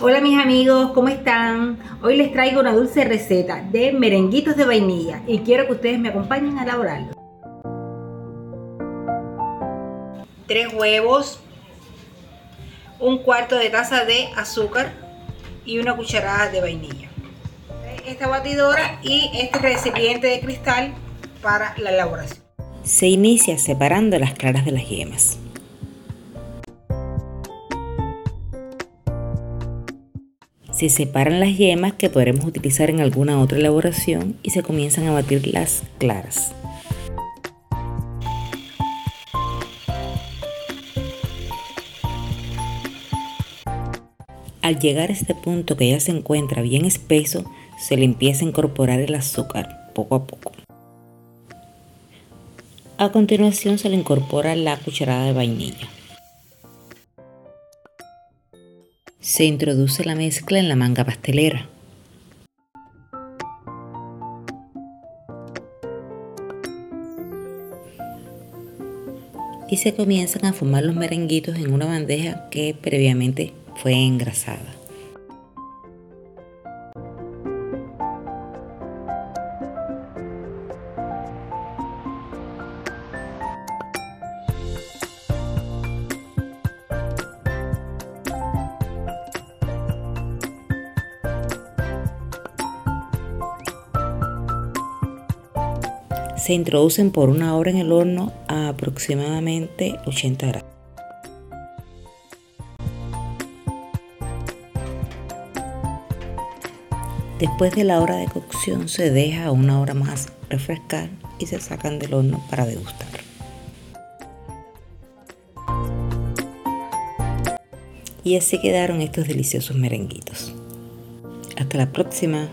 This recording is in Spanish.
Hola mis amigos, ¿cómo están? Hoy les traigo una dulce receta de merenguitos de vainilla y quiero que ustedes me acompañen a elaborarlo. Tres huevos, un cuarto de taza de azúcar y una cucharada de vainilla. Esta batidora y este recipiente de cristal para la elaboración. Se inicia separando las claras de las yemas. Se separan las yemas que podremos utilizar en alguna otra elaboración y se comienzan a batir las claras. Al llegar a este punto que ya se encuentra bien espeso, se le empieza a incorporar el azúcar poco a poco. A continuación se le incorpora la cucharada de vainilla. Se introduce la mezcla en la manga pastelera. Y se comienzan a formar los merenguitos en una bandeja que previamente fue engrasada. Se introducen por una hora en el horno a aproximadamente 80 grados. Después de la hora de cocción se deja una hora más refrescar y se sacan del horno para degustar. Y así quedaron estos deliciosos merenguitos. Hasta la próxima.